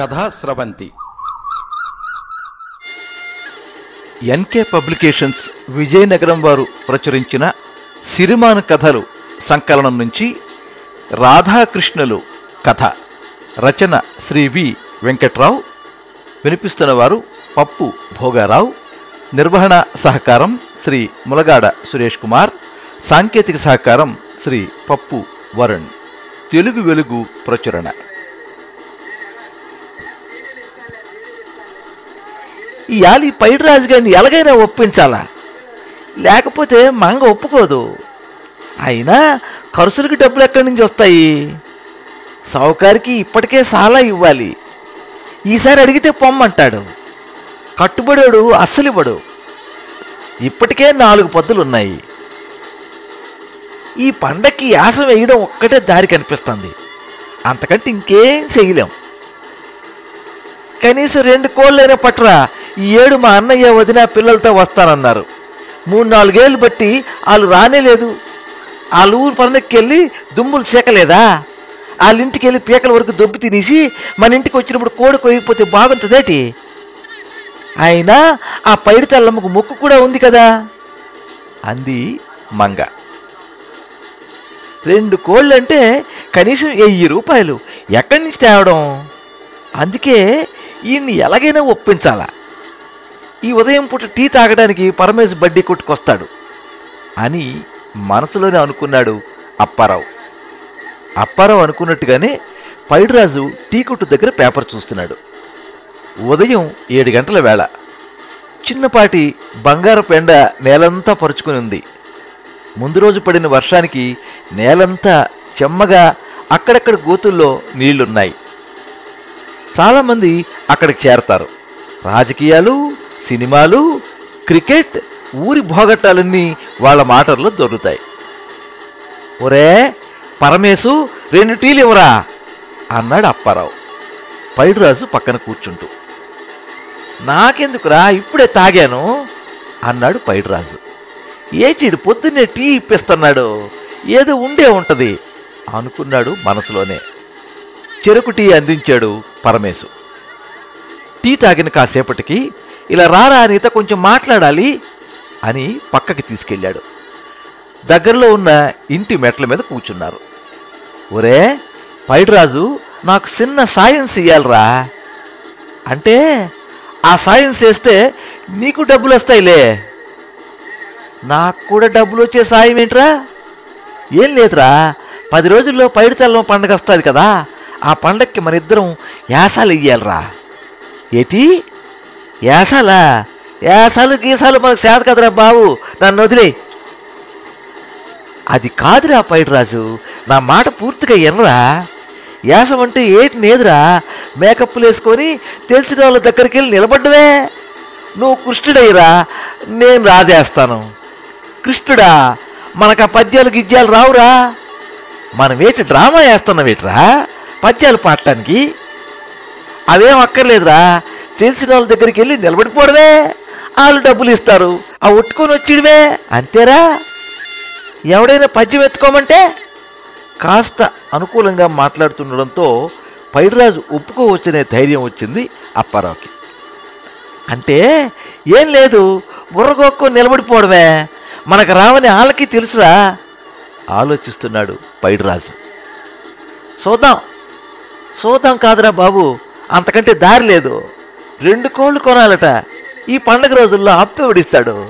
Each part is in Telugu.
కథా స్రవంతి. ఎన్కే పబ్లికేషన్స్ విజయనగరం వారు ప్రచురించిన సిరిమాన కథలు సంకలనం నుంచి రాధాకృష్ణులు కథ. రచన శ్రీ వి వెంకట్రావు. వినిపిస్తున్న వారు పప్పు భోగారావు. నిర్వహణ సహకారం శ్రీ ములగాడ సురేష్ కుమార్. సాంకేతిక సహకారం శ్రీ పప్పు వరుణ్. తెలుగు వెలుగు ప్రచురణ. ఈ యాలి పైడి రాజు గారిని ఎలాగైనా ఒప్పించాలా? లేకపోతే మంగ ఒప్పుకోదు. అయినా ఖర్చులకి డబ్బులు ఎక్కడి నుంచి వస్తాయి? సావుకారికి ఇప్పటికే చాలా ఇవ్వాలి. ఈసారి అడిగితే పొమ్మంటాడు. కట్టుబడోడు అస్సలు ఇవ్వడు ఇప్పటికే నాలుగు పద్దులు ఉన్నాయి ఈ పండక్కి యాసం వేయడం ఒక్కటే దారి కనిపిస్తుంది. అంతకంటే ఇంకేం చేయలేం. కనీసం రెండు కోళ్ళైనా పట్టరా. ఈ ఏడు మా అన్నయ్య వదిన పిల్లలతో వస్తానన్నారు. మూడు నాలుగేళ్ళు బట్టి వాళ్ళు రానే లేదు వాళ్ళ ఊరు పనులకి వెళ్ళి దుమ్ములు సేకలేదా? వాళ్ళ ఇంటికి వెళ్ళి పీకల వరకు దొబ్బి తినేసి మన ఇంటికి వచ్చినప్పుడు కోడి కొయ్యకపోతే బాగుంటుందేటి? అయినా ఆ పైడి తెల్లమ్మకు ముక్కు కూడా ఉంది కదా? అంది మంగ. రెండు కోళ్ళంటే కనీసం వెయ్యి రూపాయలు ఎక్కడి నుంచి తేవడం? అందుకే ఈయన్ని ఎలాగైనా ఒప్పించాలా? ఈ ఉదయం పూట టీ తాగడానికి పరమేశ్ బడ్డీ కొట్టుకొస్తాడు అని మనసులోనే అనుకున్నాడు అప్పారావు. అప్పారావు అనుకున్నట్టుగానే పైడిరాజు టీ కొట్టు దగ్గర పేపర్ చూస్తున్నాడు. ఉదయం ఏడు గంటల వేళ. చిన్నపాటి బంగారు పెండ నేలంతా పరుచుకుని ఉంది. ముందు రోజు పడిన వర్షానికి నేలంతా చెమ్మగా అక్కడక్కడ గోతుల్లో నీళ్ళున్నాయి. చాలామంది అక్కడికి చేరతారు. రాజకీయాలు సినిమాలు క్రికెట్ ఊరి భోగట్టాలన్నీ వాళ్ళ మాటల్లో దొరుకుతాయి. ఒరే పరమేశు రెండు టీలు ఇవ్వరా? అన్నాడు అప్పారావు. పైడురాజు పక్కన కూర్చుంటూ. నాకెందుకురా ఇప్పుడే తాగాను? అన్నాడు పైడురాజు. ఏచీడు పొద్దున్నే టీ ఇప్పిస్తున్నాడు? ఏదో ఉండే ఉంటుంది అనుకున్నాడు మనసులోనే. చెరుకు టీ అందించాడు పరమేశు. టీ తాగిన కాసేపటికి ఇలా రారా నీతో కొంచెం మాట్లాడాలి అని పక్కకి తీసుకెళ్ళాడు. దగ్గరలో ఉన్న ఇంటి మెట్ల మీద కూర్చున్నారు. ఒరే పైడిరాజు నాకు చిన్న సాయం చెయ్యాలరా అంటే ఆ సాయం చేస్తే నీకు డబ్బులు వస్తాయిలే. నాకు కూడా డబ్బులు వచ్చే సాయం ఏంట్రా? ఏం లేదురా. పది రోజుల్లో పైడితల్లం పండగ వస్తుంది కదా. ఆ పండక్కి మన ఇద్దరం యాసాలు ఇయ్యాలరా. ఏటి? యాసాలా? యాసాలు గీసాలు మనకు చేత కదరా బాబు. నన్ను వదిలే. అది కాదురా పైడిరాజు. నా మాట పూర్తిగా ఎనరా? యాసం అంటే ఏటి నేదురా? మేకప్లు వేసుకొని తెలిసిన వాళ్ళ దగ్గరికి వెళ్ళి నిలబడ్డవే. నువ్వు కృష్ణుడయ్యరా? నేను రాదేస్తాను కృష్ణుడా మనకు ఆ పద్యాలు గిద్యాలు రావురా. మనం వేటి డ్రామా వేస్తున్నావేట్రా? పద్యాలు పాడటానికి. అవేం అక్కర్లేదురా. తెలిసిన వాళ్ళ దగ్గరికి వెళ్ళి నిలబడిపోవడమే. వాళ్ళు డబ్బులు ఇస్తారు. ఆ ఒట్టుకొని వచ్చిడివే అంతేరా? ఎవడైనా పద్యం ఎత్తుకోమంటే? కాస్త అనుకూలంగా మాట్లాడుతుండడంతో పైడిరాజు ఒప్పుకోవచ్చనే ధైర్యం వచ్చింది అప్పారావుకి. అంటే ఏం లేదు బుర్రగొక్కు నిలబడిపోవడమే. మనకు రావని వాళ్ళకి తెలుసురా? ఆలోచిస్తున్నాడు పైడిరాజు. చూద్దాం చూద్దాం కాదురా బాబు. అంతకంటే దారి లేదు. రెండు కోళ్ళు కొనాలట. ఈ పండగ రోజుల్లో అప్పు ఎవడిస్తాడు?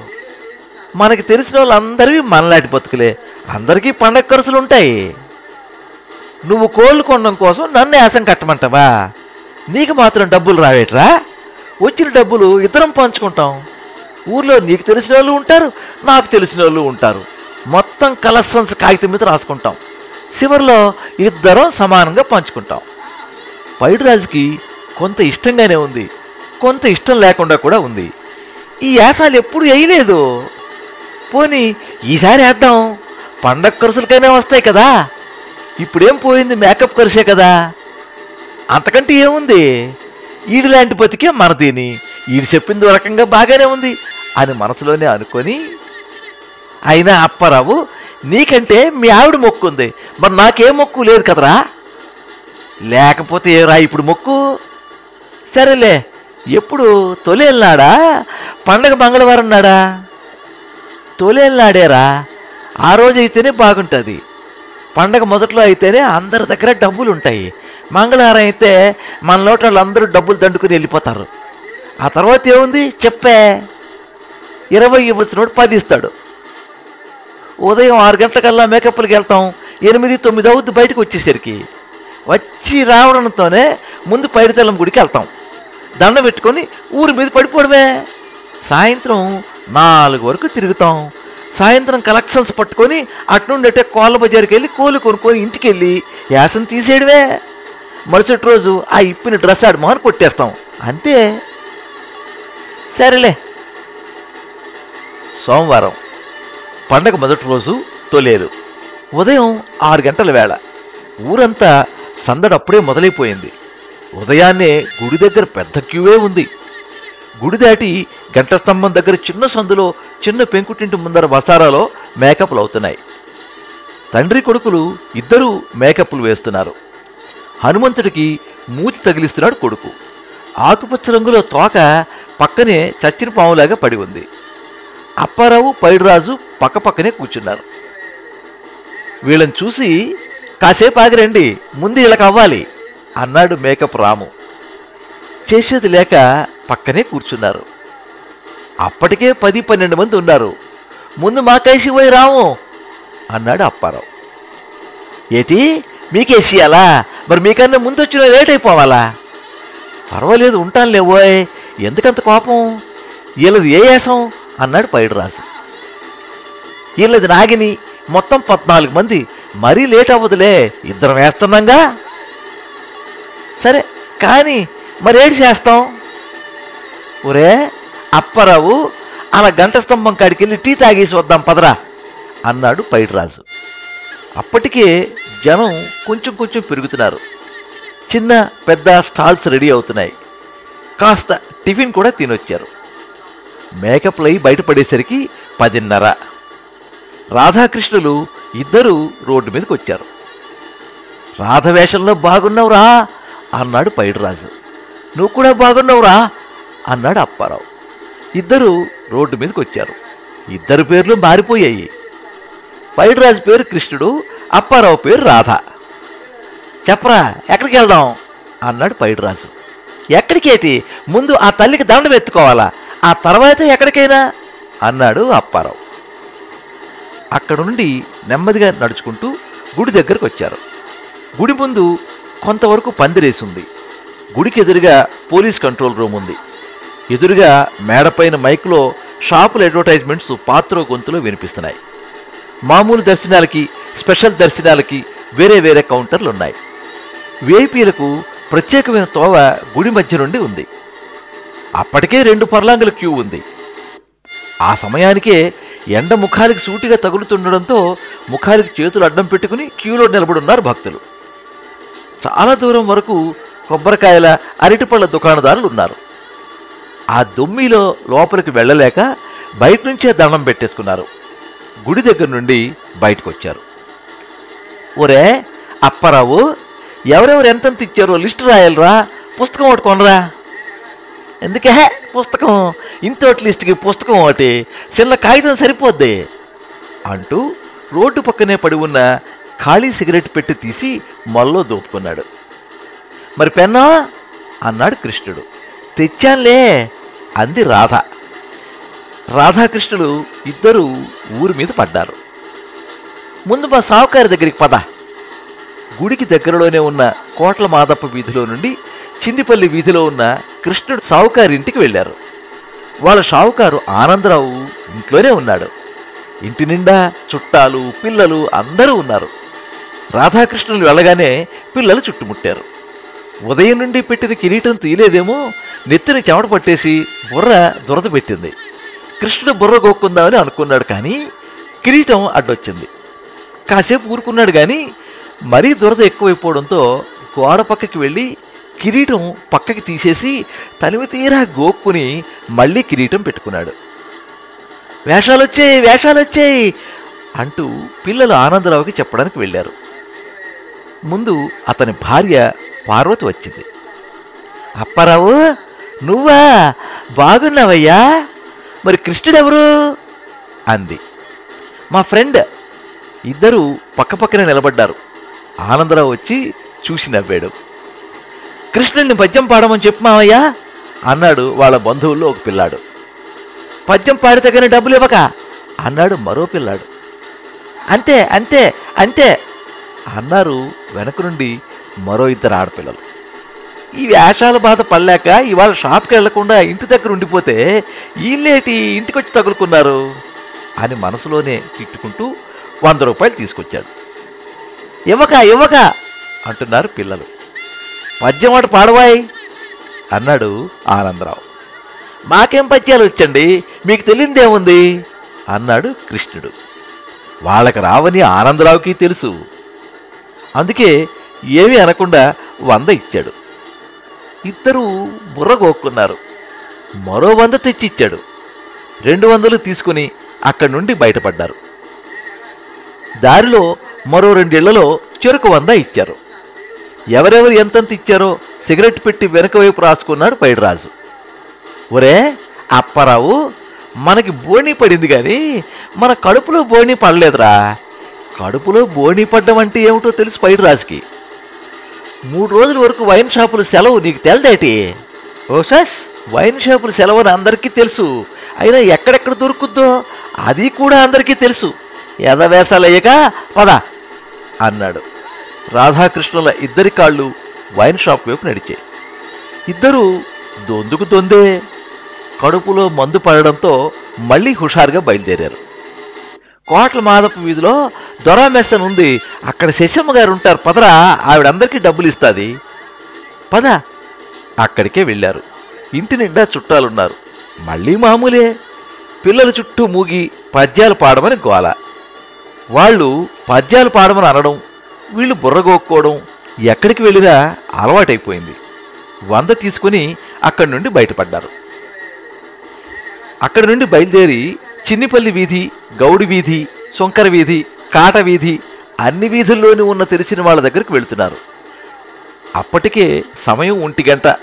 మనకి తెలిసిన వాళ్ళందరివి మనలాంటి బతుకులే. అందరికీ పండగ ఖర్చులు ఉంటాయి. నువ్వు కోళ్ళు కొనడం కోసం నన్ను యాసం కట్టమంటావా? నీకు మాత్రం డబ్బులు రావేట్రా? వచ్చిన డబ్బులు ఇద్దరం పంచుకుంటాం. ఊర్లో నీకు తెలిసిన వాళ్ళు ఉంటారు నాకు తెలిసిన వాళ్ళు ఉంటారు. మొత్తం కలెక్షన్స్ కాగితం మీద రాసుకుంటాం. చివరిలో ఇద్దరం సమానంగా పంచుకుంటాం. పైడిరాజుకి కొంత ఇష్టంగానే ఉంది. కొంత ఇష్టం లేకుండా కూడా ఉంది. ఈ యాసాలు ఎప్పుడు వేయలేదు. పోనీ ఈసారి వేద్దాం. పండగ ఖర్చులకైనా వస్తాయి కదా. ఇప్పుడేం పోయింది మేకప్ ఖర్చే కదా. అంతకంటే ఏముంది? ఈడు లాంటి బతికే మనదేని. ఈడు చెప్పింది ఒక రకంగా బాగానే ఉంది అని మనసులోనే అనుకొని అయినా అప్పారావు నీకంటే మీ ఆవిడ మొక్కు ఉంది. మరి నాకేం మొక్కు లేదు కదరా? లేకపోతే ఏరా ఇప్పుడు మొక్కు? సరేలే ఎప్పుడు తొలేళ్ళనాడా? పండగ మంగళవారం నాడా? తొలేళ్ళనాడేరా? ఆ రోజు అయితేనే బాగుంటుంది. పండగ మొదట్లో అయితేనే అందరి దగ్గర డబ్బులు ఉంటాయి మంగళవారం అయితే మన లోట వాళ్ళందరూ డబ్బులు దండుకుని వెళ్ళిపోతారు. ఆ తర్వాత ఏముంది? చెప్పే. ఇరవై ఇవ్వచ్చినోడు పది ఇస్తాడు. ఉదయం ఆరు గంటలకల్లా మేకప్లకి వెళ్తాం. ఎనిమిది తొమ్మిది అవుద్ది బయటకు వచ్చేసరికి. వచ్చి రావడంతోనే ముందు పైడితల్లం గుడికి వెళ్తాం. దండ పెట్టుకొని ఊరి మీద పడిపోవడమే. సాయంత్రం నాలుగు వరకు తిరుగుతాం. సాయంత్రం కలెక్షన్స్ పట్టుకొని అట్నుండటే కోళ్ళ బజార్కి వెళ్ళి కోళ్ళు కొనుక్కొని ఇంటికి వెళ్ళి యాసం తీసేయడమే. మరుసటి రోజు ఆ ఇప్పిన డ్రెస్ ఆడి మొహన్ కొట్టేస్తాం. అంతే. సరేలే. సోమవారం. పండగ మొదటి రోజు తొలేరు. ఉదయం ఆరు గంటల వేళ. ఊరంతా సందడి అప్పుడే మొదలైపోయింది. ఉదయాన్నే గుడి దగ్గర పెద్ద క్యూవే ఉంది. గుడి దాటి గంట స్తంభం దగ్గర చిన్న సందులో చిన్న పెంకుటింటి ముందర వసారాలో మేకప్లు అవుతున్నాయి. తండ్రి కొడుకులు ఇద్దరూ మేకప్లు వేస్తున్నారు. హనుమంతుడికి మూతి తగిలిస్తున్నాడు కొడుకు. ఆకుపచ్చ రంగులో తోక పక్కనే చచ్చిన పాములాగా పడి ఉంది. అప్పారావు పైడిరాజు పక్కపక్కనే కూర్చున్నారు. వీళ్ళని చూసి కాసేపు ఆగిరండి ముందు వీళ్ళకి అవ్వాలి. అన్నాడు మేకప్ రాము. చేసేది లేక పక్కనే కూర్చున్నారు. అప్పటికే పది పన్నెండు మంది ఉన్నారు. ముందు మాకేసి పోయి రాము అన్నాడు అప్పారావు. ఏటి మీకేసియాలా మరి మీకన్నా ముందు వచ్చిన లేట్ అయిపోవాలా? పర్వాలేదు ఉంటానులే ఓయ్ ఎందుకంత కోపం? వీళ్ళది ఏ వేసం అన్నాడు పైడిరాజు. వీళ్ళది నాగిని మొత్తం పద్నాలుగు మంది మరీ లేట్ అవ్వదులే ఇద్దరం వేస్తున్నాంగా? సరే కానీ మరేడు చేస్తాం? ఒరే అప్పారావు అలా గంట స్తంభం కాడికి వెళ్ళి టీ తాగేసి వద్దాం పదరా అన్నాడు పైడిరాజు. అప్పటికే జనం కొంచెం కొంచెం పెరుగుతున్నారు. చిన్న పెద్ద స్టాల్స్ రెడీ అవుతున్నాయి. కాస్త టిఫిన్ కూడా తినొచ్చారు. మేకప్లు అయి బయటపడేసరికి పదిన్నర. రాధాకృష్ణులు ఇద్దరూ రోడ్డు మీదకి వచ్చారు రాధ వేషంలో బాగున్నావురా అన్నాడు పైడిరాజు. నువ్వు కూడా బాగున్నావురా? అన్నాడు అప్పారావు. ఇద్దరు రోడ్డు మీదకి వచ్చారు. ఇద్దరు పేర్లు మారిపోయాయి. పైడిరాజు పేరు కృష్ణుడు అప్పారావు పేరు రాధ. చెప్పరా ఎక్కడికి వెళ్దాం? అన్నాడు పైడిరాజు. ఎక్కడికేటి? ముందు ఆ తల్లికి దండం ఎత్తుకోవాలా? ఆ తర్వాత ఎక్కడికైనా? అన్నాడు అప్పారావు. అక్కడ నుండి నెమ్మదిగా నడుచుకుంటూ గుడి దగ్గరకు వచ్చారు. గుడి ముందు కొంతవరకు పందిరేసి ఉంది గుడికి ఎదురుగా పోలీస్ కంట్రోల్ రూమ్ ఉంది. ఎదురుగా మేడపైన మైక్లో షాపుల అడ్వర్టైజ్మెంట్స్ పాత్రో గొంతులో వినిపిస్తున్నాయి. మామూలు దర్శనాలకి స్పెషల్ దర్శనాలకి వేరే వేరే కౌంటర్లు ఉన్నాయి విఐపీలకు ప్రత్యేకమైన తోవ గుడి మధ్య నుండి ఉంది. అప్పటికే రెండు పర్లాంగుల క్యూ ఉంది. ఆ సమయానికే ఎండ ముఖానికి సూటిగా తగులుతుండడంతో ముఖానికి చేతులు అడ్డం పెట్టుకుని క్యూలో నిలబడున్నారు భక్తులు. చాలా దూరం వరకు కొబ్బరికాయల అరటిపళ్ళ దుకాణదారులు ఉన్నారు. ఆ దొమ్మిలో లోపలికి వెళ్ళలేక బయట నుంచే దండం పెట్టేసుకున్నారు. గుడి దగ్గర నుండి బయటకు వచ్చారు ఒరే అప్పారావు ఎవరెవరు ఎంతెంత ఇచ్చారో లిస్టు రాయాలరా పుస్తకం ఒకటి కొనరా. ఎందుకే? పుస్తకం? ఇంతోటి లిస్టుకి పుస్తకం ఒకటి చిన్న కాగితం సరిపోద్ది. అంటూ రోడ్డు పక్కనే పడి ఉన్న ఖాళీ సిగరెట్ పెట్టి తీసి మొల్లో దోపుకున్నాడు. మరి పెన్నా అన్నాడు కృష్ణుడు. తెచ్చానులే అంది రాధ. రాధాకృష్ణులు ఇద్దరూ ఊరి మీద పడ్డారు. ముందు మా సావుకారి దగ్గరికి పద. గుడికి దగ్గరలోనే ఉన్న కోట్ల మాదప్ప వీధిలో నుండి చిన్నిపల్లి వీధిలో ఉన్న కృష్ణుడు సావుకారి ఇంటికి వెళ్ళారు. వాళ్ళ షావుకారు ఆనందరావు ఇంట్లోనే ఉన్నాడు. ఇంటి నిండా చుట్టాలు పిల్లలు అందరూ ఉన్నారు. రాధాకృష్ణులు వెళ్ళగానే పిల్లలు చుట్టుముట్టారు. ఉదయం నుండి పెట్టిన కిరీటం తీయలేదేమో నెత్తిన చెమట పట్టేసి బుర్ర దురద పెట్టింది. కృష్ణుడు బుర్ర గోక్కుందామని అనుకున్నాడు కానీ కిరీటం అడ్డొచ్చింది. కాసేపు ఊరుకున్నాడు కానీ మరీ దురద ఎక్కువైపోవడంతో గోడ పక్కకి వెళ్ళి కిరీటం పక్కకి తీసేసి తనివి తీరా గోక్కుని మళ్ళీ కిరీటం పెట్టుకున్నాడు. వేషాలు వేషాలొచ్చాయి వేషాలు వచ్చాయి అంటూ పిల్లలు ఆనందరావుకి చెప్పడానికి వెళ్ళారు. ముందు అతని భార్య పార్వతి వచ్చింది. అప్పారావు నువ్వా? బాగున్నావయ్యా? మరి కృష్ణుడెవరు? అంది. మా ఫ్రెండ్. ఇద్దరూ పక్కపక్కనే నిలబడ్డారు. ఆనందరావు వచ్చి చూసి నవ్వాడు. కృష్ణుడిని పద్యం పాడమని చెప్పు మావయ్యా అన్నాడు వాళ్ళ బంధువుల్లో ఒక పిల్లాడు. పద్యం పాడితే కానీ డబ్బులు ఇవ్వక అన్నాడు మరో పిల్లాడు. అంతే అంతే అంతే అన్నారు వెనక నుండి మరో ఇద్దరు ఆడపిల్లలు. ఈ వేషాల బాధ పడలేక ఇవాళ షాప్కి వెళ్ళకుండా ఇంటి దగ్గర ఉండిపోతే వీళ్ళేటి ఇంటికొచ్చి తగులుకున్నారు అని మనసులోనే తిట్టుకుంటూ వంద రూపాయలు తీసుకొచ్చాడు. ఇవ్వక ఇవ్వక అంటున్నారు పిల్లలు. పద్యం ఆట పాడవాయి అన్నాడు ఆనందరావు. మాకేం పద్యాలు వచ్చండి? మీకు తెలియదేముంది అన్నాడు కృష్ణుడు. వాళ్ళకి రావని ఆనందరావుకి తెలుసు. అందుకే ఏమీ అనకుండా వంద ఇచ్చాడు. ఇద్దరూ బుర్రగోక్కున్నారు. మరో వంద తెచ్చి ఇచ్చాడు రెండు వందలు తీసుకుని అక్కడి నుండి బయటపడ్డారు. దారిలో మరో రెండేళ్ళలో చెరుకు వంద ఇచ్చారు. ఎవరెవరు ఎంతంత ఇచ్చారో సిగరెట్ పెట్టి వెనక వైపు రాసుకున్నాడు పైడిరాజు. ఒరే అప్పారావు మనకి బోణి పడింది కానీ మన కడుపులో బోణి పడలేదురా. కడుపులో బోణీ పడ్డం అంటే ఏమిటో తెలుసు పైడిరాజుకి మూడు రోజుల వరకు వైన్ షాపులు సెలవు నీకు తెలదేటి? ఓ వైన్ షాపులు సెలవు అని అందరికీ తెలుసు. అయినా ఎక్కడెక్కడ దొరుకుద్దో అది కూడా అందరికీ తెలుసు. ఎదవేసాలయ్యక పద అన్నాడు. రాధాకృష్ణుల ఇద్దరి కాళ్ళు వైన్ షాప్ వైపు నడిచాయి. ఇద్దరూ దొందుకు దొందే కడుపులో మందు పడడంతో మళ్ళీ హుషారుగా బయలుదేరారు. కోట్ల మాదపు వీధిలో దొరా అని ఉంది. అక్కడ శశమ్మ గారు ఉంటారు. పదరా ఆవిడందరికీ డబ్బులు ఇస్తుంది. పద అక్కడికే వెళ్ళారు. ఇంటి నిండా చుట్టాలున్నారు. మళ్ళీ మామూలే. పిల్లల చుట్టూ మూగి పద్యాలు పాడమని గోల. వాళ్ళు పద్యాలు పాడమని అనడం వీళ్ళు బుర్రగోక్కోవడం ఎక్కడికి వెళ్ళినా అలవాటైపోయింది. వంద తీసుకుని అక్కడి నుండి బయటపడ్డారు. అక్కడి నుండి బయలుదేరి చిన్నిపల్లి వీధి గౌడి వీధి సొంకర వీధి కాట వీధి అన్ని వీధుల్లోనూ ఉన్న తెలిసిన వాళ్ళ దగ్గరికి వెళుతున్నారు. అప్పటికే సమయం ఒంటి గంట.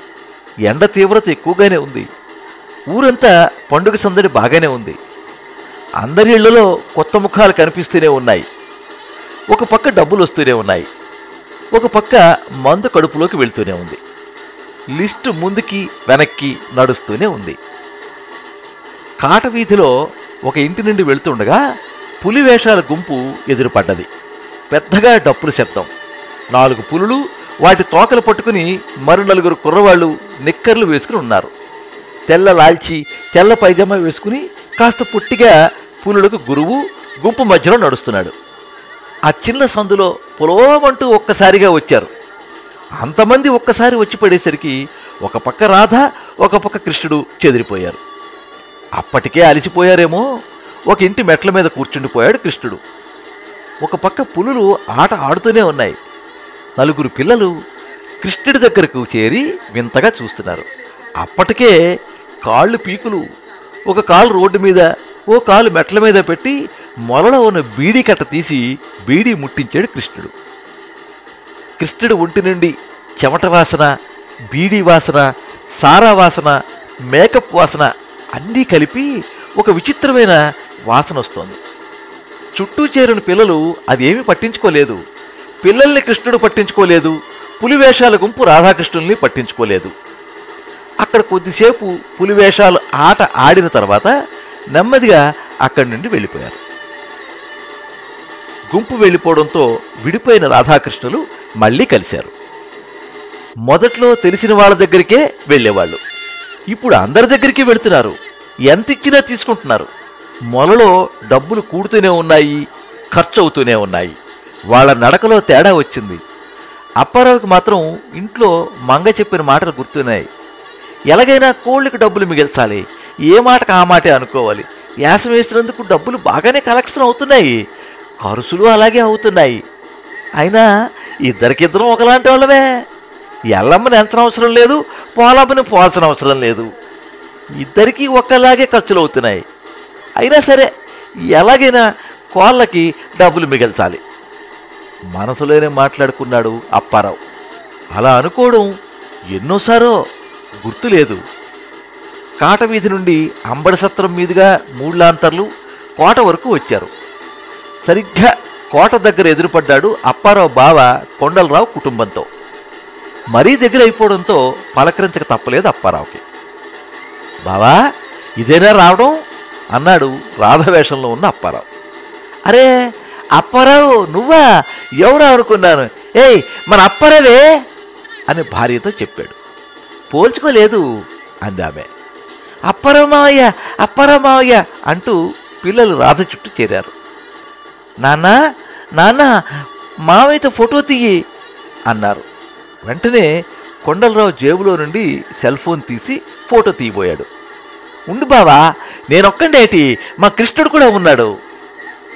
ఎండ తీవ్రత ఎక్కువగానే ఉంది. ఊరంతా పండుగ సందడి బాగానే ఉంది. అందరి ఇళ్ళలో కొత్త ముఖాలు కనిపిస్తూనే ఉన్నాయి. ఒక పక్క డబ్బులు వస్తూనే ఉన్నాయి. ఒక పక్క మందు కడుపులోకి వెళ్తూనే ఉంది. లిస్టు ముందుకి వెనక్కి నడుస్తూనే ఉంది. కాట వీధిలో ఒక ఇంటి నుండి వెళ్తుండగా పులి వేషాల గుంపు ఎదురుపడ్డది. పెద్దగా డప్పుల శబ్దం. నాలుగు పులులు వాటి తోకలు పట్టుకుని మరో నలుగురు కుర్రవాళ్ళు నిక్కర్లు వేసుకుని ఉన్నారు. తెల్ల లాల్చి తెల్ల పైజామా వేసుకుని కాస్త పుట్టిగా పులులకు గురువు గుంపు మధ్యలో నడుస్తున్నాడు. ఆ చిన్న సందులో పొలోమంటూ ఒక్కసారిగా వచ్చారు. అంతమంది ఒక్కసారి వచ్చి పడేసరికి ఒక పక్క రాధ ఒక పక్క కృష్ణుడు చెదిరిపోయారు. అప్పటికే అలిసిపోయారేమో. ఒక ఇంటి మెట్ల మీద కూర్చుండిపోయాడు కృష్ణుడు. ఒక పక్క పులులు ఆట ఆడుతూనే ఉన్నాయి. నలుగురు పిల్లలు కృష్ణుడి దగ్గరకు చేరి వింతగా చూస్తున్నారు. అప్పటికే కాళ్ళు పీకులు ఒక కాలు రోడ్డు మీద ఓ కాలు మెట్ల మీద పెట్టి మొలలో ఉన్న బీడీ కట్ట తీసి బీడీ ముట్టించాడు కృష్ణుడు. కృష్ణుడు ఒంటి నుండి చెమట వాసన బీడీ వాసన సారా వాసన మేకప్ వాసన అన్నీ కలిపి ఒక విచిత్రమైన వాసన వస్తోంది. చుట్టూ చేరిన పిల్లలు అదేమి పట్టించుకోలేదు. పిల్లల్ని కృష్ణుడు పట్టించుకోలేదు. పులివేషాల గుంపు రాధాకృష్ణుల్ని పట్టించుకోలేదు. అక్కడ కొద్దిసేపు పులివేషాలు ఆట ఆడిన తర్వాత నెమ్మదిగా అక్కడి నుండి వెళ్ళిపోయారు. గుంపు వెళ్ళిపోవడంతో విడిపోయిన రాధాకృష్ణులు మళ్ళీ కలిశారు. మొదట్లో తెలిసిన వాళ్ళ దగ్గరికే వెళ్ళేవాళ్ళు. ఇప్పుడు అందరి దగ్గరికి వెళుతున్నారు. ఎంతిచ్చినా తీసుకుంటున్నారు. మొలలో డబ్బులు కూడుతూనే ఉన్నాయి ఖర్చు అవుతూనే ఉన్నాయి. వాళ్ళ నడకలో తేడా వచ్చింది. అప్పారావుకి మాత్రం ఇంట్లో మంగ చెప్పిన మాటలు గుర్తున్నాయి. ఎలాగైనా కోళ్ళకి డబ్బులు మిగిల్చాలి. ఏ మాటకు ఆ మాటే అనుకోవాలి. యాసం వేసినందుకు డబ్బులు బాగానే కలెక్షన్ అవుతున్నాయి. ఖర్చులు అలాగే అవుతున్నాయి. అయినా ఇద్దరికిద్దరం ఒకలాంటి వాళ్ళమే. ఎల్లమ్మని ఎంత అవసరం లేదు పోలాభని పోల్చిన అవసరం లేదు. ఇద్దరికీ ఒక్కలాగే ఖర్చులు అవుతున్నాయి. అయినా సరే ఎలాగైనా కోళ్ళకి డబ్బులు మిగల్చాలి. మనసులోనే మాట్లాడుకున్నాడు అప్పారావు. అలా అనుకోవడం ఎన్నోసారో గుర్తులేదు కాటవీధి నుండి అంబడి సత్రం మీదుగా మూడ్లాంతర్లు కోట వరకు వచ్చారు. సరిగ్గా కోట దగ్గర ఎదురుపడ్డాడు అప్పారావు బావ కొండలరావు కుటుంబంతో. మరీ దగ్గర అయిపోవడంతో పలకరించక తప్పలేదు అప్పారావుకి. బావా ఇదేనా రావడం? అన్నాడు రాధవేషంలో ఉన్న అప్పారావు. అరే అప్పారావు నువ్వా? ఎవరా అనుకున్నాను? ఏయ్ మన అప్పారావే? అని భార్యతో చెప్పాడు. పోల్చుకోలేదు అంది ఆమె. అప్పారావు మావయ్య అప్పారావు మావయ్య అంటూ పిల్లలు రాధ చుట్టూ చేరారు. నాన్న నాన్న మావయ్యతో ఫోటో తీయి అన్నారు. వెంటనే కొండలరావు జేబులో నుండి సెల్ ఫోన్ తీసి ఫోటో తీయబోయాడు. ఉండు బావా నేనొక్కండేటి మా కృష్ణుడు కూడా ఉన్నాడు.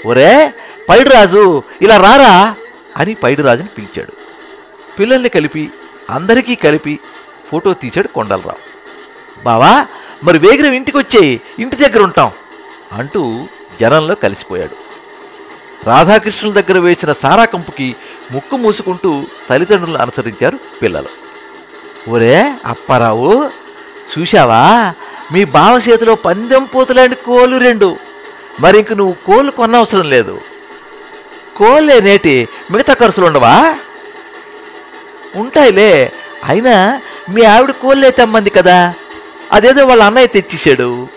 ఒరే పైడిరాజు ఇలా రారా? అని పైడిరాజుని పిలిచాడు. పిల్లల్ని కలిపి అందరికీ కలిపి ఫోటో తీశాడు కొండలరావు. బావా మరి వేగిరం ఇంటికి వచ్చేయి ఇంటి దగ్గర ఉంటాం అంటూ జనంలో కలిసిపోయాడు. రాధాకృష్ణుల దగ్గర వేసిన సారా కంపుకి ముక్కు మూసుకుంటూ తల్లిదండ్రులను అనుసరించారు పిల్లలు. ఒరే అప్పారావు చూశావా? మీ బావ చేతిలో పందెం పూతలాంటి కోళ్ళు రెండు. మరి ఇంక నువ్వు కోళ్ళు కొనవసరం లేదు. కోళ్ళే నేటి మిగతా ఖర్చులు ఉండవా ఉంటాయిలే అయినా మీ ఆవిడ కోళ్ళే తెమ్మంది కదా. అదేదో వాళ్ళ అన్నయ్య తెచ్చేశాడు.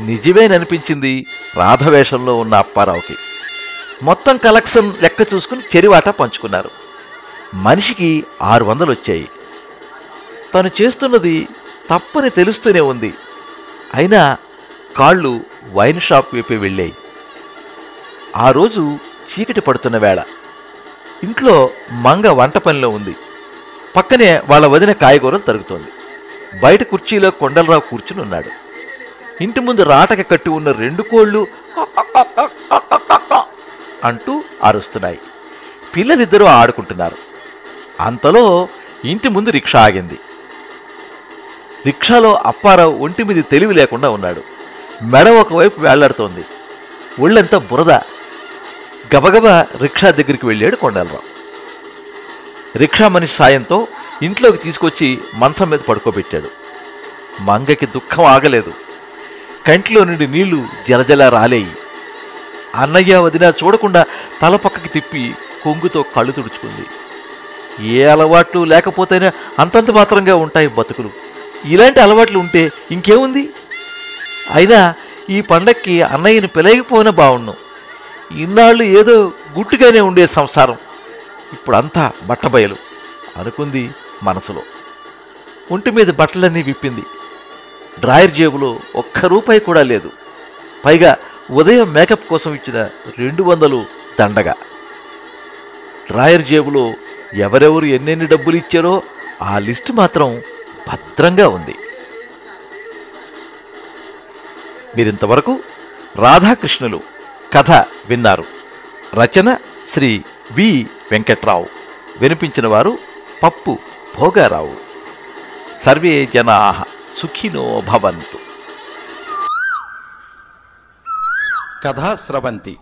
నిజమేననిపించింది రాధవేషంలో ఉన్న అప్పారావుకి. మొత్తం కలెక్షన్ లెక్క చూసుకుని చెరివాట పంచుకున్నారు. మనిషికి ఆరు వందలు వచ్చాయి తను చేస్తున్నది తప్పని తెలుస్తూనే ఉంది. అయినా కాళ్ళు వైన్ షాప్ వైపే వెళ్ళాయి. ఆ రోజు చీకటి పడుతున్న వేళ. ఇంట్లో మంగ వంట పనిలో ఉంది. పక్కనే వాళ్ళ వదిన కాయగూరలు తరుగుతోంది. బయట కుర్చీలో కొండలరావు కూర్చుని ఉన్నాడు. ఇంటి ముందు రాటకి కట్టి ఉన్న రెండు కోళ్ళు అంటూ అరుస్తున్నాయి. పిల్లలిద్దరూ ఆడుకుంటున్నారు. అంతలో ఇంటి ముందు రిక్షా ఆగింది. రిక్షాలో అప్పారావు ఒంటి మీద తెలివి లేకుండా ఉన్నాడు. మెడ ఒకవైపు వేళ్ళాడుతోంది. ఒళ్ళంతా బురద. గబగబా రిక్షా దగ్గరికి వెళ్ళాడు కొండలరావు. రిక్షా మనిషి సాయంతో ఇంట్లోకి తీసుకొచ్చి మంచం మీద పడుకోబెట్టాడు. మంగకి దుఃఖం ఆగలేదు. కంటిలో నుండి నీళ్ళు జలజల రాలేయి. అన్నయ్య వదిన చూడకుండా తల పక్కకి తిప్పి కొంగుతో కళ్ళు తుడుచుకుంది. ఏ అలవాట్లు లేకపోతేనే అంతంత మాత్రంగా ఉంటాయి బతుకులు. ఇలాంటి అలవాట్లు ఉంటే ఇంకేముంది? అయినా ఈ పండక్కి అన్నయ్యని పిలయకపోయినా బాగుండు ఇన్నాళ్ళు ఏదో గుట్టుగానే ఉండే సంసారం. ఇప్పుడంతా బట్టబయలు అనుకుంది మనసులో. ఒంటి మీద బట్టలన్నీ విప్పింది. డ్రాయర్ జేబులో ఒక్క రూపాయి కూడా లేదు. పైగా ఉదయం మేకప్ కోసం ఇచ్చిన రెండు వందలు దండగా. డ్రాయర్ జేబులో ఎవరెవరు ఎన్నెన్ని డబ్బులు ఇచ్చారో ఆ లిస్టు మాత్రం భద్రంగా ఉంది. మీరింతవరకు రాధాకృష్ణులు కథ విన్నారు. రచన శ్రీ వి వెంకట్రావు. వినిపించిన వారు పప్పు భోగారావు. సర్వే జనా సుఖినో భవంతు. కథా స్రవంతి